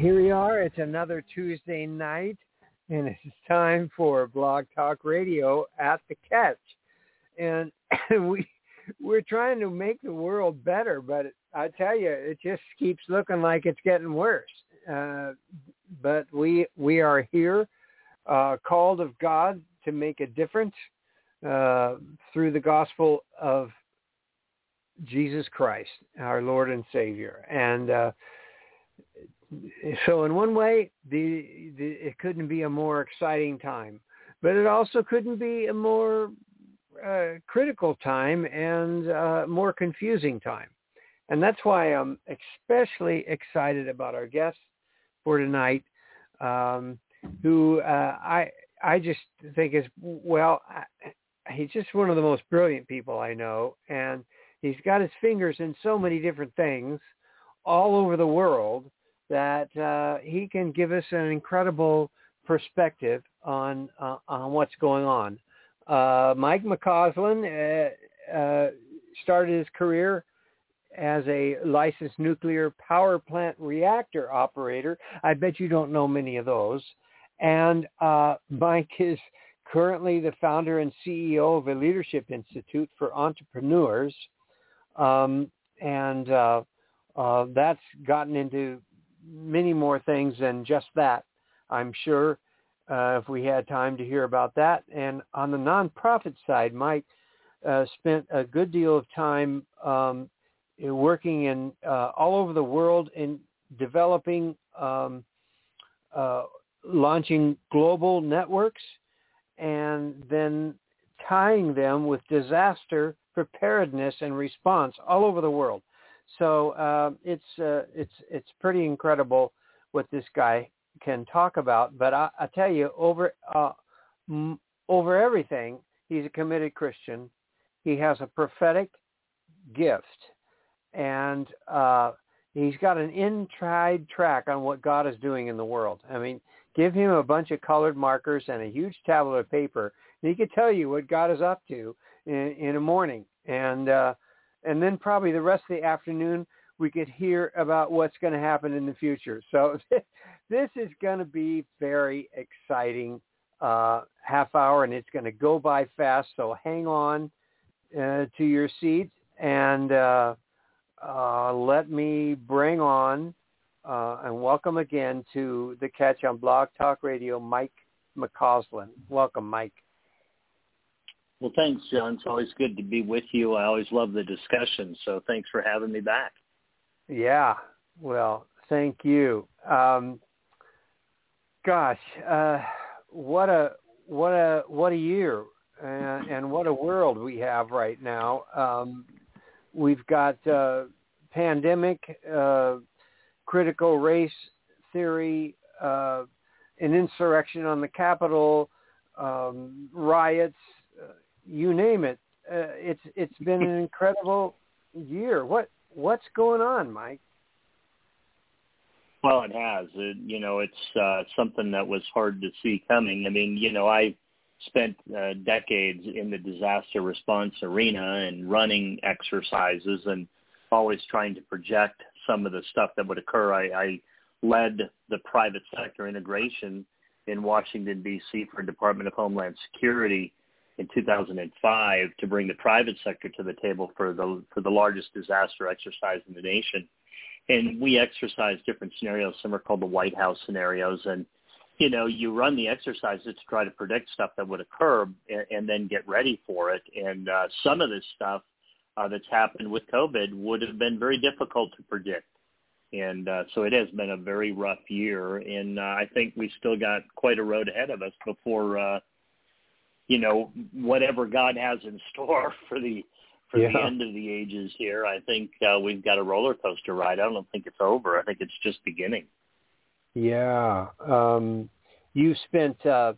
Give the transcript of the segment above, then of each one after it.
here we are. It's another Tuesday night, and it's time for Blog Talk Radio at the Catch. And we we're trying to make the world better, but I tell you, it just keeps looking like it's getting worse. Uh, but we we are here, uh, called of God to make a difference uh, through the gospel of Jesus Christ, our Lord and Savior, and. So in one way, the, the it couldn't be a more exciting time, but it also couldn't be a more uh, critical time and uh, more confusing time. And that's why I'm especially excited about our guest for tonight, um, who uh, I I just think is well, he's just one of the most brilliant people I know, and he's got his fingers in so many different things all over the world that uh, he can give us an incredible perspective on uh, on what's going on. Uh, Mike McCausland uh, uh, started his career as a licensed nuclear power plant reactor operator. I bet you don't know many of those. And uh, Mike is currently the founder and CEO of a leadership institute for entrepreneurs. Um, and that's gotten into many more things than just that, I'm sure, uh, if we had time to hear about that. And on the nonprofit side, Mike uh, spent a good deal of time um, working in uh, all over the world in developing, um, uh, launching global networks, and then tying them with disaster preparedness and response all over the world. So uh, it's uh, it's it's pretty incredible what this guy can talk about. But I, I tell you, over uh, m- over everything, he's a committed Christian. He has a prophetic gift, and uh, he's got an in-tried track on what God is doing in the world. I mean, give him a bunch of colored markers and a huge tablet of paper, and he could tell you what God is up to in, in a morning. And uh, and then probably the rest of the afternoon we could hear about what's going to happen in the future. So this is going to be very exciting uh, half hour, and it's going to go by fast. So hang on uh, to your seat and uh, uh, let me bring on uh, and welcome again to the catch on Blog Talk Radio, Mike McCausland. Welcome, Mike. Well, thanks, John. It's always good to be with you. I always love the discussion, so thanks for having me back. Yeah, well, thank you. Um, gosh, uh, what a what a what a year, and, and what a world we have right now. Um, we've got uh, pandemic, uh, critical race theory, uh, an insurrection on the Capitol, um, riots, you name it. Uh, it's it's been an incredible year. What what's going on, Mike? Well, it has. It, you know, it's uh, something that was hard to see coming. I mean, you know, I spent uh, decades in the disaster response arena and running exercises and always trying to project some of the stuff that would occur. I, I led the private sector integration in Washington D.C. for Department of Homeland Security in 2005 to bring the private sector to the table for the for the largest disaster exercise in the nation. And we exercise different scenarios. Some are called the White House scenarios, and you know you run the exercises to try to predict stuff that would occur and, and then get ready for it. And uh, some of this stuff uh, that's happened with COVID would have been very difficult to predict. And uh, so it has been a very rough year, and uh, I think we still got quite a road ahead of us before uh, you know, whatever God has in store for the for Yeah. the end of the ages here, I think uh, we've got a roller coaster ride. I don't think it's over. I think it's just beginning. Yeah. Um, you spent uh,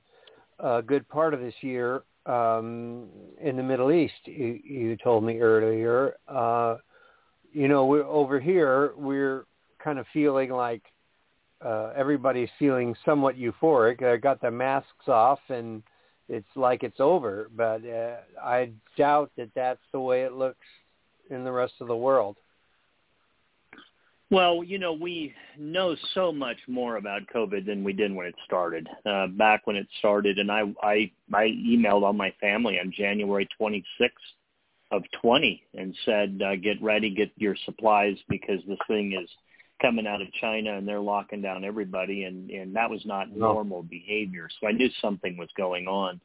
a good part of this year um, in the Middle East. You, you told me earlier. Uh, you know, we're over here. We're kind of feeling like uh, everybody's feeling somewhat euphoric. I got the masks off, and it's like it's over. But uh, I doubt that that's the way it looks in the rest of the world. Well, you know, we know so much more about COVID than we did when it started. Uh, back when it started, and I, I, I emailed all my family on January 26th of 20 and said, uh, "Get ready, get your supplies because this thing is coming out of China and they're locking down everybody." And and that was not No. normal behavior. So I knew something was going on.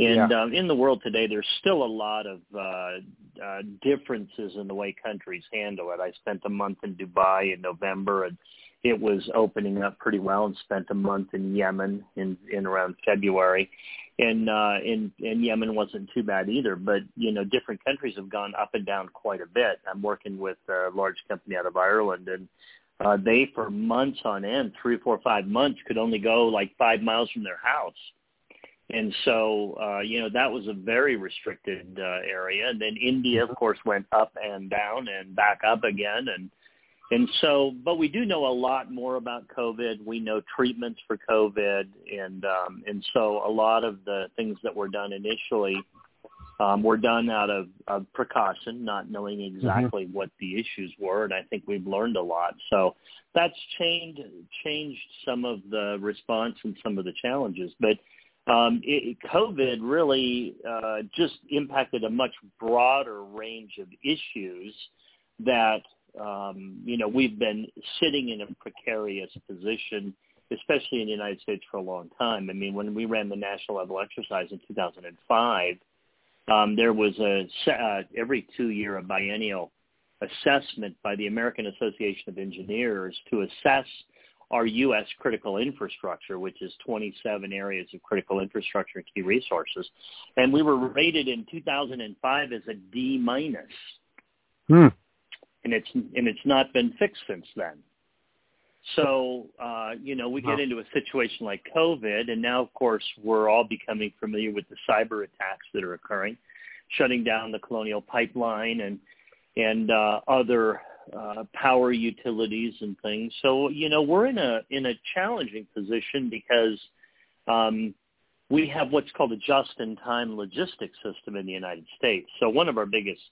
And um, in the world today, there's still a lot of uh, uh, differences in the way countries handle it. I spent a month in Dubai in November, and it was opening up pretty well. And spent a month in Yemen in in around February, and uh, in in Yemen wasn't too bad either. But you know, different countries have gone up and down quite a bit. I'm working with a large company out of Ireland, and uh, they for months on end, three, four, five months, could only go like five miles from their house. And so, uh, you know, that was a very restricted uh, area. And then India, of course, went up and down and back up again. And and so, but we do know a lot more about COVID. We know treatments for COVID, and um, and so a lot of the things that were done initially um, were done out of, of precaution, not knowing exactly what the issues were. And I think we've learned a lot. So that's changed changed some of the response and some of the challenges, but um, it, COVID really uh, just impacted a much broader range of issues that um, you know we've been sitting in a precarious position, especially in the United States for a long time. I mean, when we ran the national level exercise in 2005, um, there was a uh, every two year a biennial assessment by the American Association of Engineers to assess our U.S. critical infrastructure, which is 27 areas of critical infrastructure and key resources. And we were rated in 2005 as a D minus, Hmm. and it's and it's not been fixed since then. So uh, you know we get into a situation like COVID, and now of course we're all becoming familiar with the cyber attacks that are occurring, shutting down the Colonial Pipeline and and uh, other uh, power utilities and things. So you know we're in a in a challenging position because um, we have what's called a just-in-time logistics system in the United States. So one of our biggest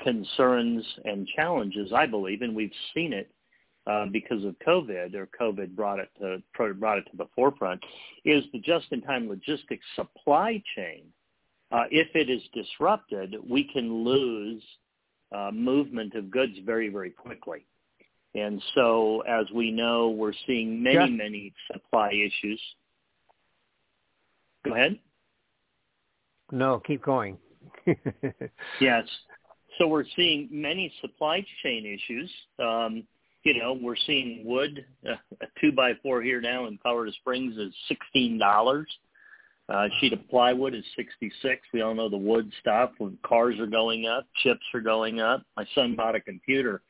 concerns and challenges, I believe, and we've seen it uh, because of COVID, or COVID brought it to brought it to the forefront, is the just-in-time logistics supply chain. Uh, if it is disrupted, we can lose uh, movement of goods very, very quickly. And so, as we know, we're seeing many, Yeah. many supply issues. Go ahead. No, keep going. Yes. So we're seeing many supply chain issues. Um, you know, we're seeing wood, uh, a two by four here now in Colorado Springs is sixteen dollars. Uh, sheet of plywood is sixty six. We all know the wood stuff. When cars are going up, chips are going up. My son bought a computer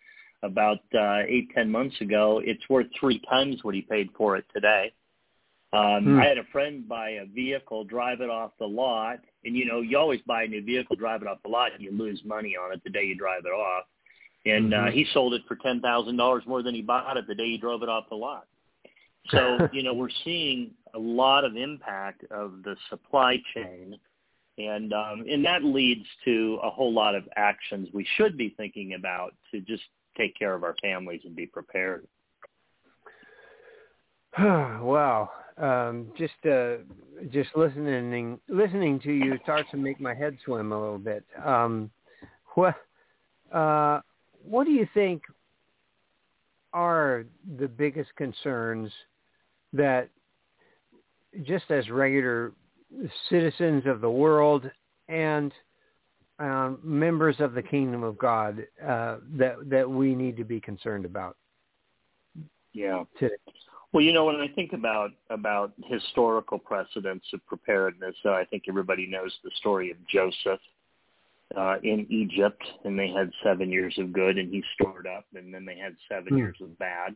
about uh, eight ten months ago. It's worth three times what he paid for it today. Um, Hmm. I had a friend buy a vehicle, drive it off the lot, and you know you always buy a new vehicle, drive it off the lot, and you lose money on it the day you drive it off. And uh, Mhm. he sold it for ten thousand dollars more than he bought it the day he drove it off the lot. So you know we're seeing a lot of impact of the supply chain, and um, and that leads to a whole lot of actions we should be thinking about to just take care of our families and be prepared. wow. Um, just uh, just listening listening to you starts to make my head swim a little bit. Um, what uh, what do you think are the biggest concerns that just as regular citizens of the world and um, members of the kingdom of God uh, that that we need to be concerned about Yeah. today? Well, you know, when I think about about historical precedents of preparedness, uh, I think everybody knows the story of Joseph uh, in Egypt, and they had seven years of good, and he stored up, and then they had seven mm. years of bad,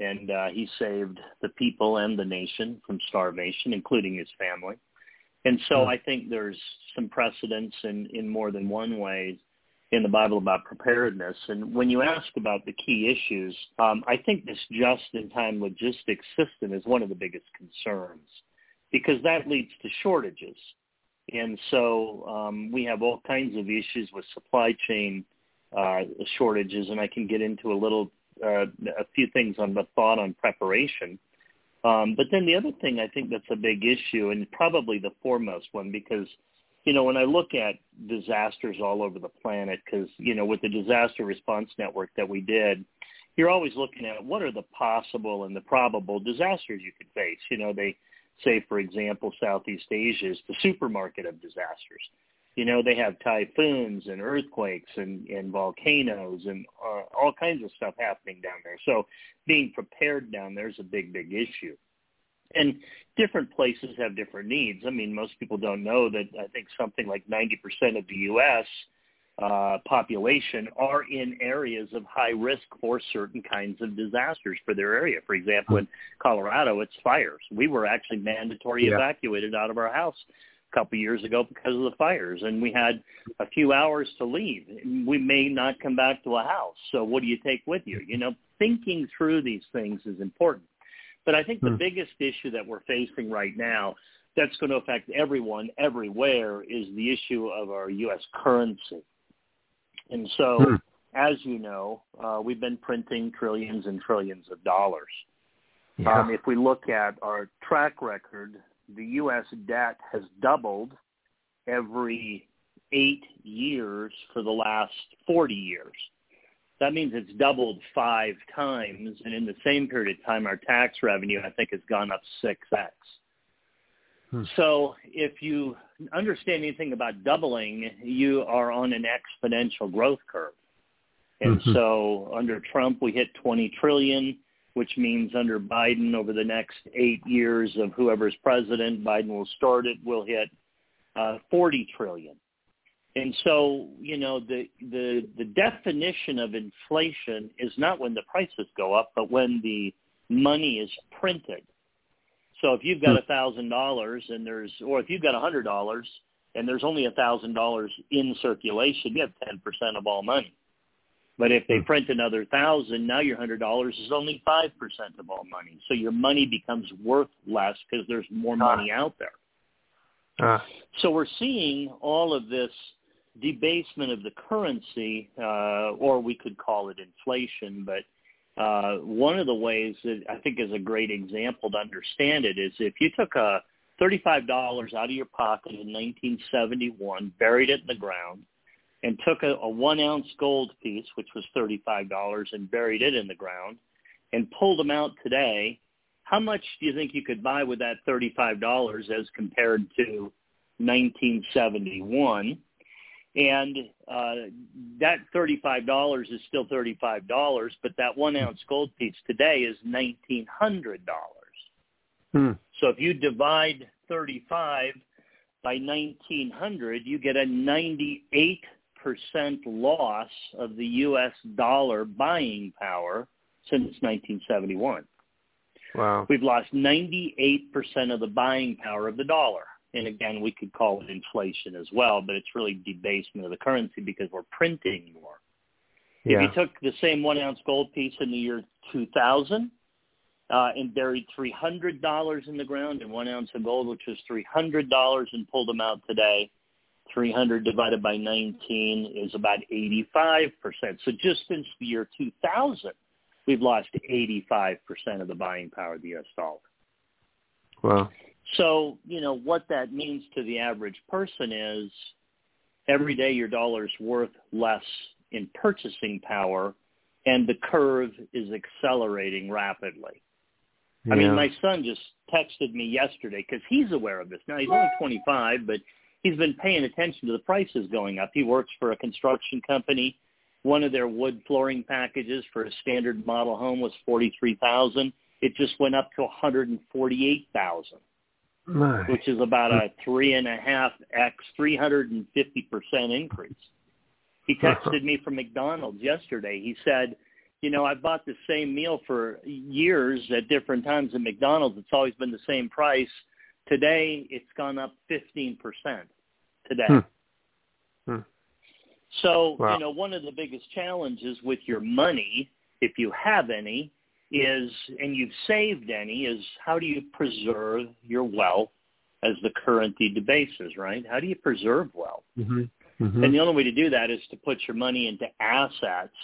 and uh, he saved the people and the nation from starvation, including his family. And so mm. I think there's some precedents in, in more than one way in the Bible about preparedness. And when you ask about the key issues, um, I think this just-in-time logistics system is one of the biggest concerns because that leads to shortages. And so um, we have all kinds of issues with supply chain uh, shortages, and I can get into a little, uh, a few things on the thought on preparation. Um, but then the other thing I think that's a big issue, and probably the foremost one, because you know when I look at disasters all over the planet, because you know with the disaster response network that we did, you're always looking at what are the possible and the probable disasters you could face. You know they say, for example, Southeast Asia is the supermarket of disasters. You know, they have typhoons and earthquakes and, and volcanoes and uh, all kinds of stuff happening down there. So being prepared down there is a big, big issue. And different places have different needs. I mean, most people don't know that I think something like 90% of the U.S. Uh, population are in areas of high risk for certain kinds of disasters for their area. For example, in Colorado, it's fires. We were actually mandatory yeah. evacuated out of our house a couple years ago because of the fires, and we had a few hours to leave. We may not come back to a house. So what do you take with you? You know, thinking through these things is important. But I think the hmm. biggest issue that we're facing right now that's going to affect everyone everywhere is the issue of our U.S. currency. And so, hmm. as you know, uh, we've been printing trillions and trillions of dollars. Yeah. Um, if we look at our track record, the U.S. debt has doubled every eight years for the last 40 years. That means it's doubled five times, and in the same period of time, our tax revenue, I think, has gone up 6x. Hmm. So if you understand anything about doubling, you are on an exponential growth curve. And mm-hmm. so under Trump, we hit 20 trillion, which means under Biden, over the next eight years of whoever's president, Biden will start it, we'll hit uh, 40 trillion. And so, you know, the, the, the definition of inflation is not when the prices go up, but when the money is printed. So if you've got a thousand dollars and there's, or if you've got a hundred dollars and there's only a thousand dollars in circulation, you have ten percent of all money. But if they hmm. print another thousand, now your hundred dollars is only five percent of all money. So your money becomes worth less because there's more ah. money out there. Uh. So we're seeing all of this debasement of the currency, uh, or we could call it inflation, but uh, one of the ways that I think is a great example to understand it is if you took a $35 out of your pocket in 1971, buried it in the ground, and took a, a one ounce gold piece, which was $35, and buried it in the ground, and pulled them out today, how much do you think you could buy with that $35 as compared to 1971? And uh, that thirty-five dollars is still thirty-five dollars, but that one ounce gold piece today is nineteen hundred dollars. Hmm. So if you divide thirty-five by nineteen hundred, you get a ninety-eight percent loss of the U.S. dollar buying power since 1971. Wow. We've lost 98% of the buying power of the dollar and again, we could call it inflation as well, but it's really debasement of the currency because we're printing more. Yeah. If you took the same one ounce gold piece in the year 2000 uh, and buried $300 in the ground and one ounce of gold, which was $300, and pulled them out today, 300 divided by 19 is about 85%. So just since the year 2000, we've lost 85% of the buying power of the U.S. dollar. Wow. So, you know, what that means to the average person is every day your dollar's worth less in purchasing power and the curve is accelerating rapidly. Yeah. I mean, my son just texted me yesterday because he's aware of this. Now, he's only 25, but he's been paying attention to the prices going up. He works for a construction company. One of their wood flooring packages for a standard model home was 43000 it just went up to 148,000, which is about a three and a half x, 350 percent increase. He texted me from McDonald's yesterday. He said, you know, I've bought the same meal for years at different times at McDonald's. It's always been the same price. Today, it's gone up 15% today. Hmm. Hmm. So, Wow. you know, one of the biggest challenges with your money, if you have any, is, and you've saved any, is how do you preserve your wealth as the currency debases, right? How do you preserve wealth? Mhm. Mhm. And the only way to do that is to put your money into assets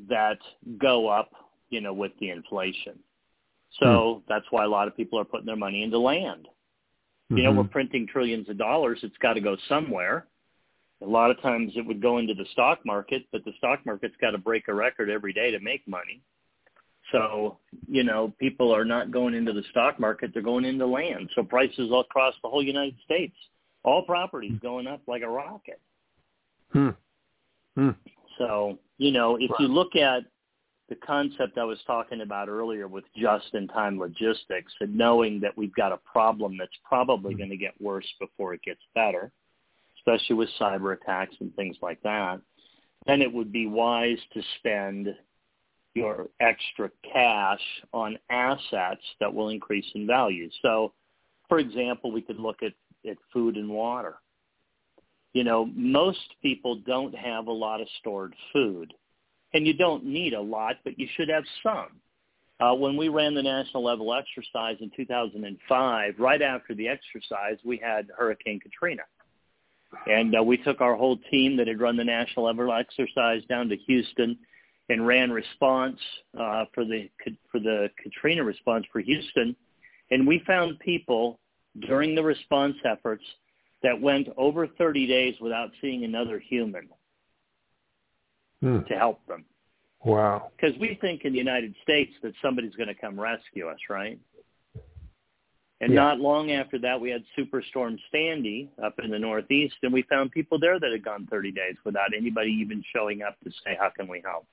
that go up, you know, with the inflation. So that's why a lot of people are putting their money into land. You know, Mhm. we're printing trillions of dollars. It's got to go somewhere. A lot of times it would go into the stock market, but the stock market's got to break a record every day to make money. So, you know, people are not going into the stock market, they're going into land. So prices all across the whole United States, all properties going up like a rocket. Hmm. Hmm. So, you know, if you look at the concept I was talking about earlier with just-in-time logistics and knowing that we've got a problem that's probably going to get worse before it gets better, especially with cyber attacks and things like that, then it would be wise to spend your extra cash on assets that will increase in value. So, for example, we could look at, at food and water you know, most people don't have a lot of stored food. And you don't need a lot, but you should have some. Uh, when we ran the national level exercise in 2005, right after the exercise, we had Hurricane Katrina. And uh, we took our whole team that had run the national level exercise down to Houston and ran response uh, for the for the Katrina response for Houston. And we found people during the response efforts that went over 30 days without seeing another human Hmm. to help them. Wow. Because we think in the United States that somebody's going to come rescue us, right? And Yeah. not long after that, we had Superstorm Sandy up in the Northeast, and we found people there that had gone 30 days without anybody even showing up to say, how can we help?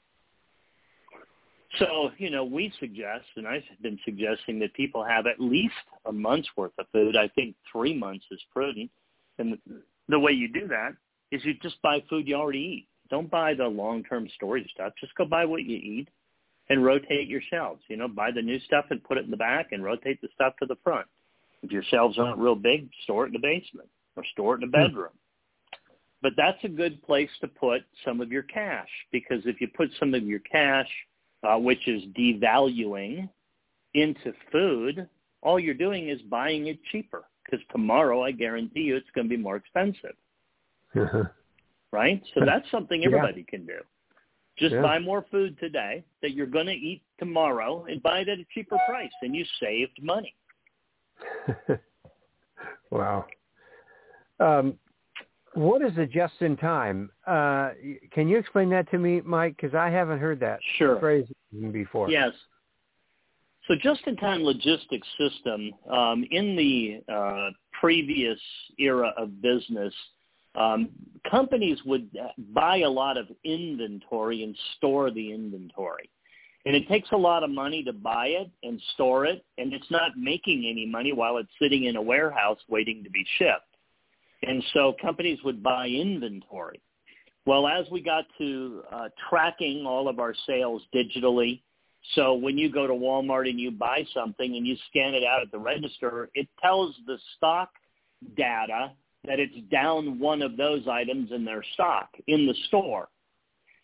So, you know, we suggest, and I've been suggesting that people have at least a month's worth of food. I think three months is prudent. And the way you do that is you just buy food you already eat. Don't buy the long-term storage stuff. Just go buy what you eat and rotate your shelves. You know, buy the new stuff and put it in the back and rotate the stuff to the front. If your shelves aren't real big, store it in the basement or store it in the hmm. bedroom. But that's a good place to put some of your cash because if you put some of your cash, uh, which is devaluing, into food, all you're doing is buying it cheaper because tomorrow I guarantee you it's going to be more expensive, Uh-huh. right? So that's something Yeah. everybody can do. Just Yeah. buy more food today that you're going to eat tomorrow and buy it at a cheaper price and you saved money. wow. Um, what is a just in time? Uh, can you explain that to me, Mike? Because I haven't heard that Sure. phrase before. Yes. So just-in-time logistics system, um, in the uh, previous era of business, um, companies would buy a lot of inventory and store the inventory. And it takes a lot of money to buy it and store it, and it's not making any money while it's sitting in a warehouse waiting to be shipped. And so companies would buy inventory. Well, as we got to uh, tracking all of our sales digitally, so when you go to Walmart and you buy something and you scan it out at the register, it tells the stock data that it's down one of those items in their stock in the store.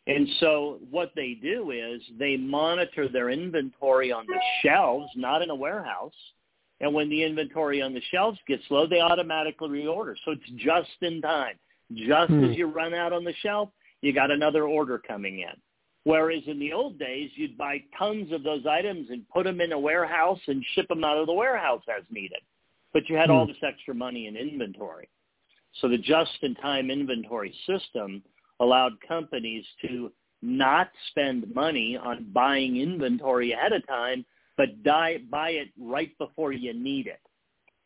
And so what they do is they monitor their inventory on the shelves, not in a warehouse. And when the inventory on the shelves gets low, they automatically reorder. So it's just in time. Just Hmm. as you run out on the shelf, you got another order coming in. Whereas in the old days, you'd buy tons of those items and put them in a warehouse and ship them out of the warehouse as needed. But you had all Hmm. this extra money in inventory. So the just-in-time inventory system allowed companies to not spend money on buying inventory ahead of time, but die, buy it right before you need it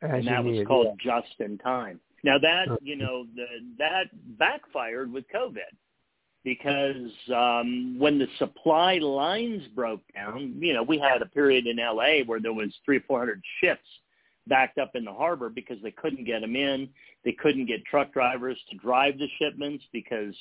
As and that was need called just in time. Now that you know the, that backfired with COVID because um, when the supply lines broke down, you know, we had a period in LA where there was three or four hundred ships backed up in the harbor because they couldn't get them in. They couldn't get truck drivers to drive the shipments because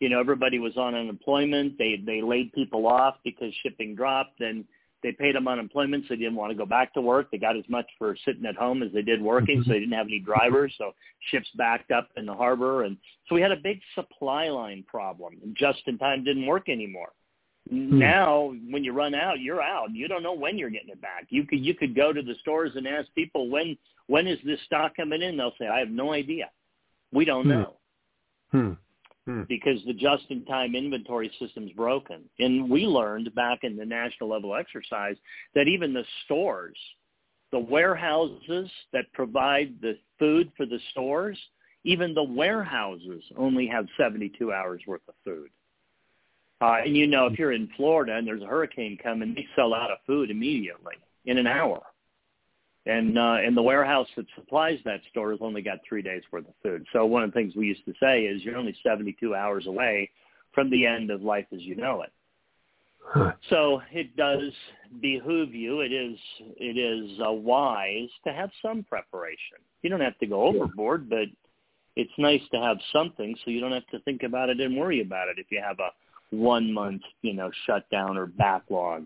you know everybody was on unemployment. They they laid people off because shipping dropped and they paid them unemployment, so they didn't want to go back to work. They got as much for sitting at home as they did working, so they didn't have any drivers. So ships backed up in the harbor, and so we had a big supply line problem. And just in time didn't work anymore. Hmm. Now, when you run out, you're out. You don't know when you're getting it back. You could you could go to the stores and ask people when when is this stock coming in. They'll say, I have no idea. We don't hmm. know. Hmm hmm. because the just-in-time inventory system's broken. And we learned back in the national level exercise that even the stores, the warehouses that provide the food for the stores, even the warehouses only have 72 hours worth of food. Uh, and you know, if you're in Florida and there's a hurricane coming, they sell out of food immediately in an hour and uh, and the warehouse that supplies that store has only got three days worth of food. So one of the things we used to say is you're only 72 hours away from the end of life as you know it. Huh. So it does behoove you. It is it is uh, wise to have some preparation. You don't have to go overboard, but it's nice to have something so you don't have to think about it and worry about it if you have a one month you know shutdown or backlog.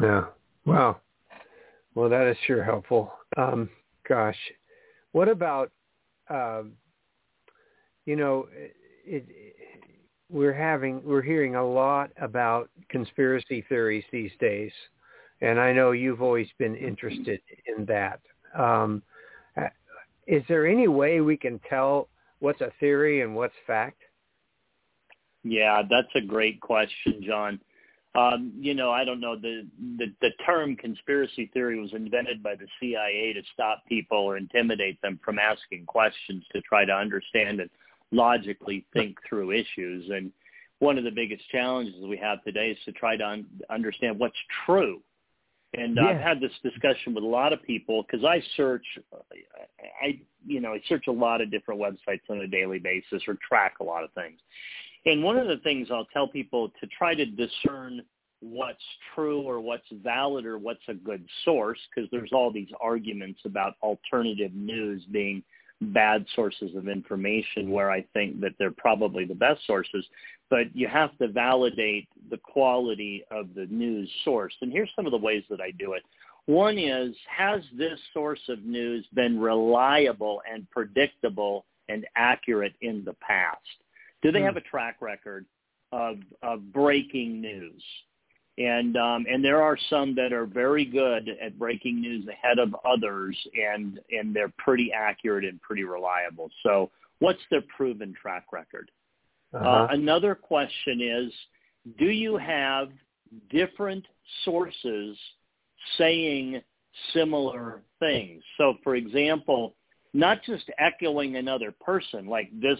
Yeah. Wow. Well, that is sure helpful. Um, gosh, what about, um, you know, it, it, we're having we're hearing a lot about conspiracy theories these days, and I know you've always been interested in that. Um, is there any way we can tell what's a theory and what's fact? Yeah, that's a great question, John. Um, you know, I don't know. The, the the term conspiracy theory was invented by the CIA to stop people or intimidate them from asking questions to try to understand and logically think through issues. And one of the biggest challenges we have today is to try to un- understand what's true. And yeah. I've had this discussion with a lot of people because I search, I you know, I search a lot of different websites on a daily basis or track a lot of things. And one of the things I'll tell people to try to discern what's true or what's valid or what's a good source, because there's all these arguments about alternative news being bad sources of information where I think that they're probably the best sources, but you have to validate the quality of the news source. And here's some of the ways that I do it. One is, has this source of news been reliable and predictable and accurate in the past? Do they have hmm. a track record of, of breaking news? And um, and there are some that are very good at breaking news ahead of others, and and they're pretty accurate and pretty reliable. So, what's their proven track record? Uh-huh. Uh, another question is, do you have different sources saying similar things? So, for example, not just echoing another person, like this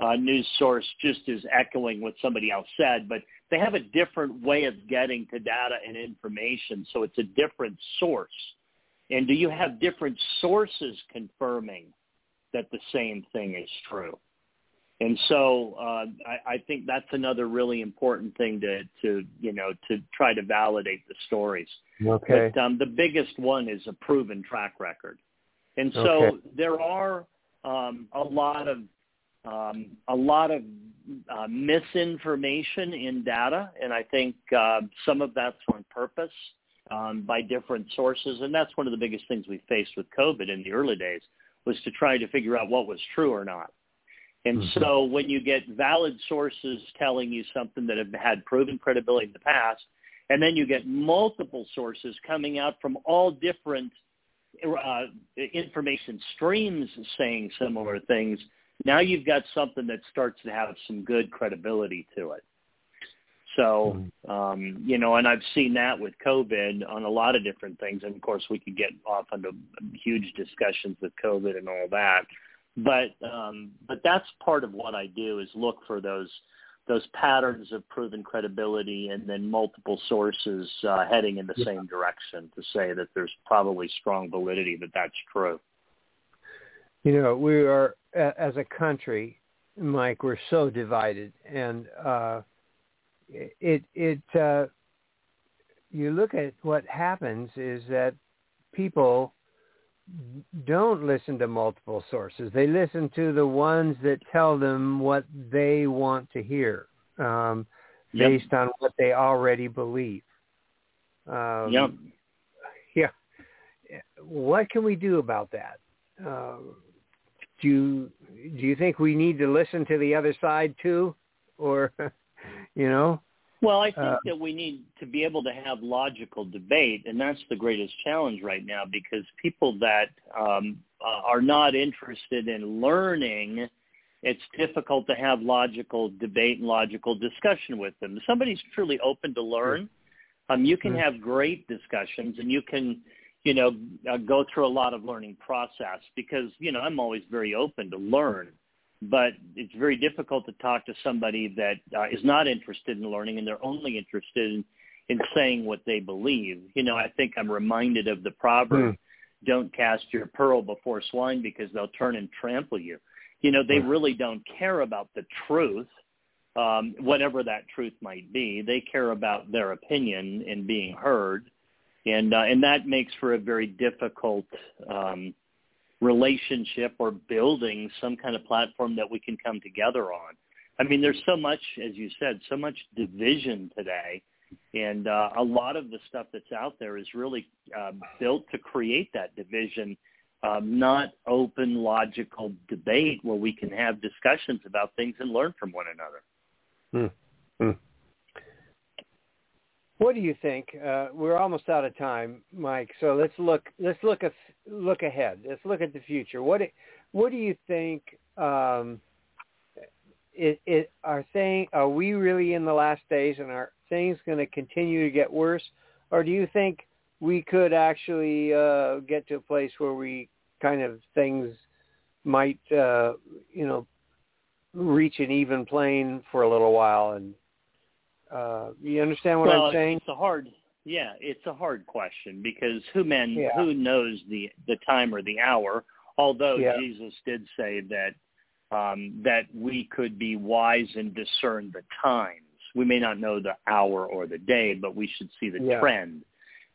uh, news source just is echoing what somebody else said, but they have a different way of getting to data and information, so it's a different source. And do you have different sources confirming that the same thing is true? And so uh, I, I think that's another really important thing to, to you know to try to validate the stories. Okay. But um, the biggest one is a proven track record, and so okay. there are um, a lot of um, a lot of uh, misinformation in data, and I think uh, some of that's on purpose um, by different sources, and that's one of the biggest things we faced with COVID in the early days was to try to figure out what was true or not. And mm-hmm. so when you get valid sources telling you something that have had proven credibility in the past, and then you get multiple sources coming out from all different uh, information streams saying similar things, now you've got something that starts to have some good credibility to it. So, mm-hmm. um, you know, and I've seen that with COVID on a lot of different things. And of course, we could get off into huge discussions with COVID and all that. But um, but that's part of what I do is look for those those patterns of proven credibility and then multiple sources uh, heading in the yeah. same direction to say that there's probably strong validity that that's true. You know, we are as a country Mike, we're so divided, and uh, it it uh, you look at what happens is that people don't listen to multiple sources. They listen to the ones that tell them what they want to hear, um, yep. based on what they already believe. Um, yep. Yeah. What can we do about that? Uh, do you do you think we need to listen to the other side too, or you know? Well, I think uh, that we need to be able to have logical debate, and that's the greatest challenge right now because people that um, uh, are not interested in learning, it's difficult to have logical debate and logical discussion with them. If somebody's truly open to learn, um, you can mm-hmm. have great discussions, and you can, you know, uh, go through a lot of learning process because you know I'm always very open to learn but it's very difficult to talk to somebody that uh, is not interested in learning and they're only interested in, in saying what they believe. You know, I think I'm reminded of the proverb, mm. don't cast your pearl before swine because they'll turn and trample you. You know, they mm. really don't care about the truth, um, whatever that truth might be. They care about their opinion and being heard. And, uh, and that makes for a very difficult um, relationship or building some kind of platform that we can come together on. I mean, there's so much, as you said, so much division today, and uh, a lot of the stuff that's out there is really uh, built to create that division, um, not open, logical debate where we can have discussions about things and learn from one another. Hmm. What do you think? Uh, we're almost out of time, Mike. So let's look. Let's look at look ahead. Let's look at the future. What What do you think? Um, it, it are thing are we really in the last days, and are things going to continue to get worse, or do you think we could actually uh, get to a place where we kind of things might uh, you know reach an even plane for a little while and uh, you understand what well, I'm saying? It's a hard, yeah, it's a hard question because who man yeah. who knows the the time or the hour? Although yeah. Jesus did say that um, that we could be wise and discern the times. We may not know the hour or the day, but we should see the yeah. trend.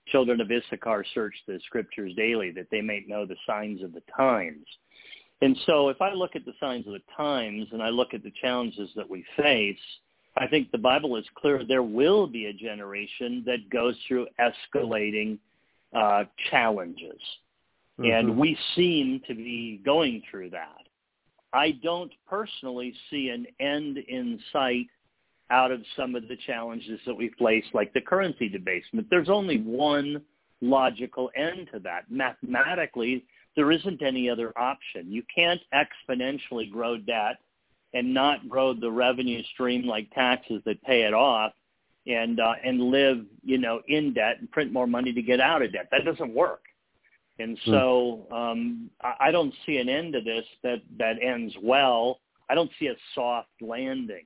Children of Issachar search the scriptures daily that they may know the signs of the times. And so if I look at the signs of the times and I look at the challenges that we face, I think the Bible is clear. There will be a generation that goes through escalating uh, challenges. Mm-hmm. And we seem to be going through that. I don't personally see an end in sight out of some of the challenges that we face, like the currency debasement. There's only one logical end to that. Mathematically, there isn't any other option. You can't exponentially grow debt and not grow the revenue stream like taxes that pay it off and uh, and live you know in debt and print more money to get out of debt. That doesn't work. And hmm. so um, I don't see an end to this that that ends well. I don't see a soft landing.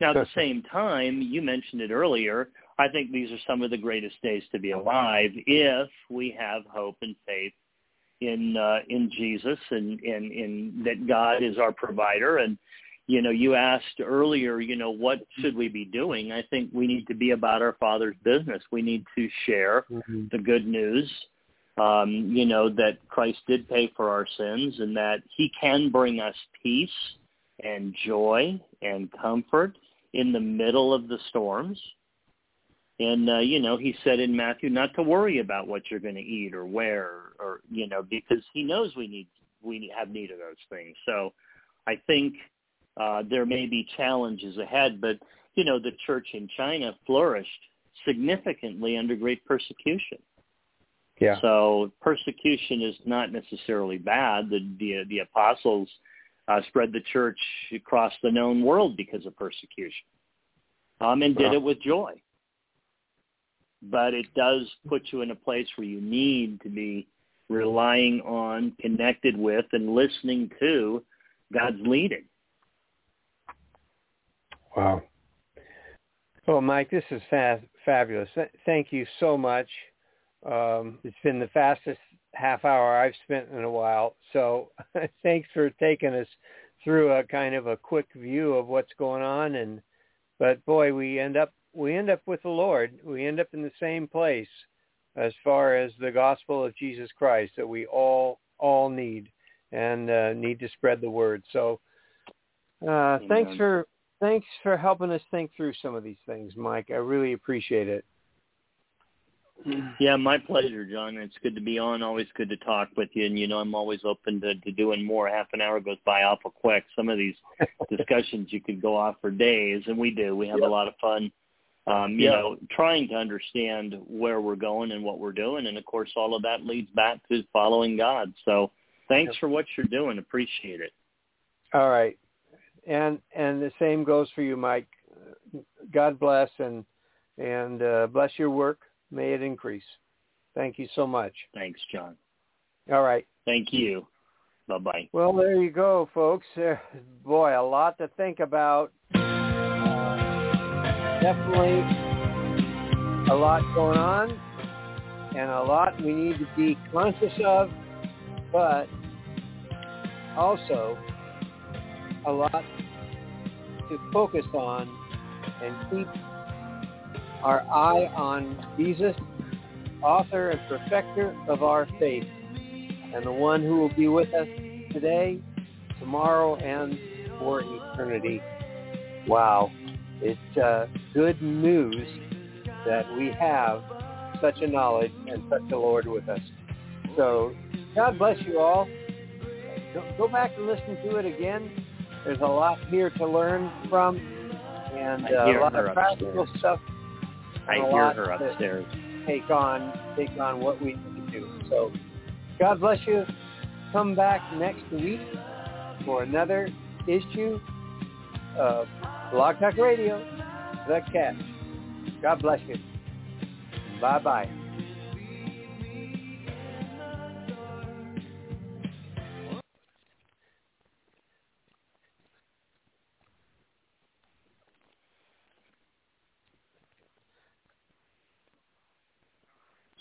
Now, at the same time, you mentioned it earlier. I think these are some of the greatest days to be alive if we have hope and faith in uh, in Jesus and in, in that God is our provider and you know, you asked earlier, you know, what should we be doing? I think we need to be about our Father's business. We need to share mm-hmm. the good news, um, you know, that Christ did pay for our sins and that he can bring us peace and joy and comfort in the middle of the storms. And, uh, you know, he said in Matthew not to worry about what you're going to eat or wear or, you know, because he knows we need, we have need of those things. So I think – uh, there may be challenges ahead, but you know the church in China flourished significantly under great persecution. Yeah. So persecution is not necessarily bad. The the, the apostles uh, spread the church across the known world because of persecution, um, and did it with joy. But it does put you in a place where you need to be relying on, connected with, and listening to God's leading. Wow. Well, Mike, this is fa- fabulous. Thank you so much. Um, it's been the fastest half hour I've spent in a while. So thanks for taking us through a kind of a quick view of what's going on. And but boy, we end up we end up with the Lord. We end up in the same place as far as the gospel of Jesus Christ that we all all need and uh, need to spread the word. So uh, thanks for thanks for helping us think through some of these things, Mike. I really appreciate it. Yeah, my pleasure, John. It's good to be on. Always good to talk with you. And you know, I'm always open to, to doing more. Half an hour goes by awful quick. Some of these discussions you could go off for days, and we do. We have yep. a lot of fun. Um, you know, trying to understand where we're going and what we're doing, and of course, all of that leads back to following God. So, thanks yep. for what you're doing. Appreciate it. All right, and and the same goes for you, Mike. God bless and and uh, bless your work May it increase. Thank you so much. Thanks, John. All right. Thank you. Bye-bye. Well, there you go, folks. Uh, boy, a lot to think about. Uh, definitely a lot going on and a lot we need to be conscious of, but also a lot to focus on and keep our eye on Jesus, author and perfecter of our faith, and the one who will be with us today, tomorrow, and for eternity. Wow. It's uh, good news that we have such a knowledge and such a Lord with us. So God bless you all. Go back and listen to it again. There's a lot here to learn from and uh, a lot of practical upstairs. stuff I hear her upstairs. Take on take on what we need to do. So God bless you. Come back next week for another issue of Blog Talk Radio, The Catch. God bless you. Bye-bye.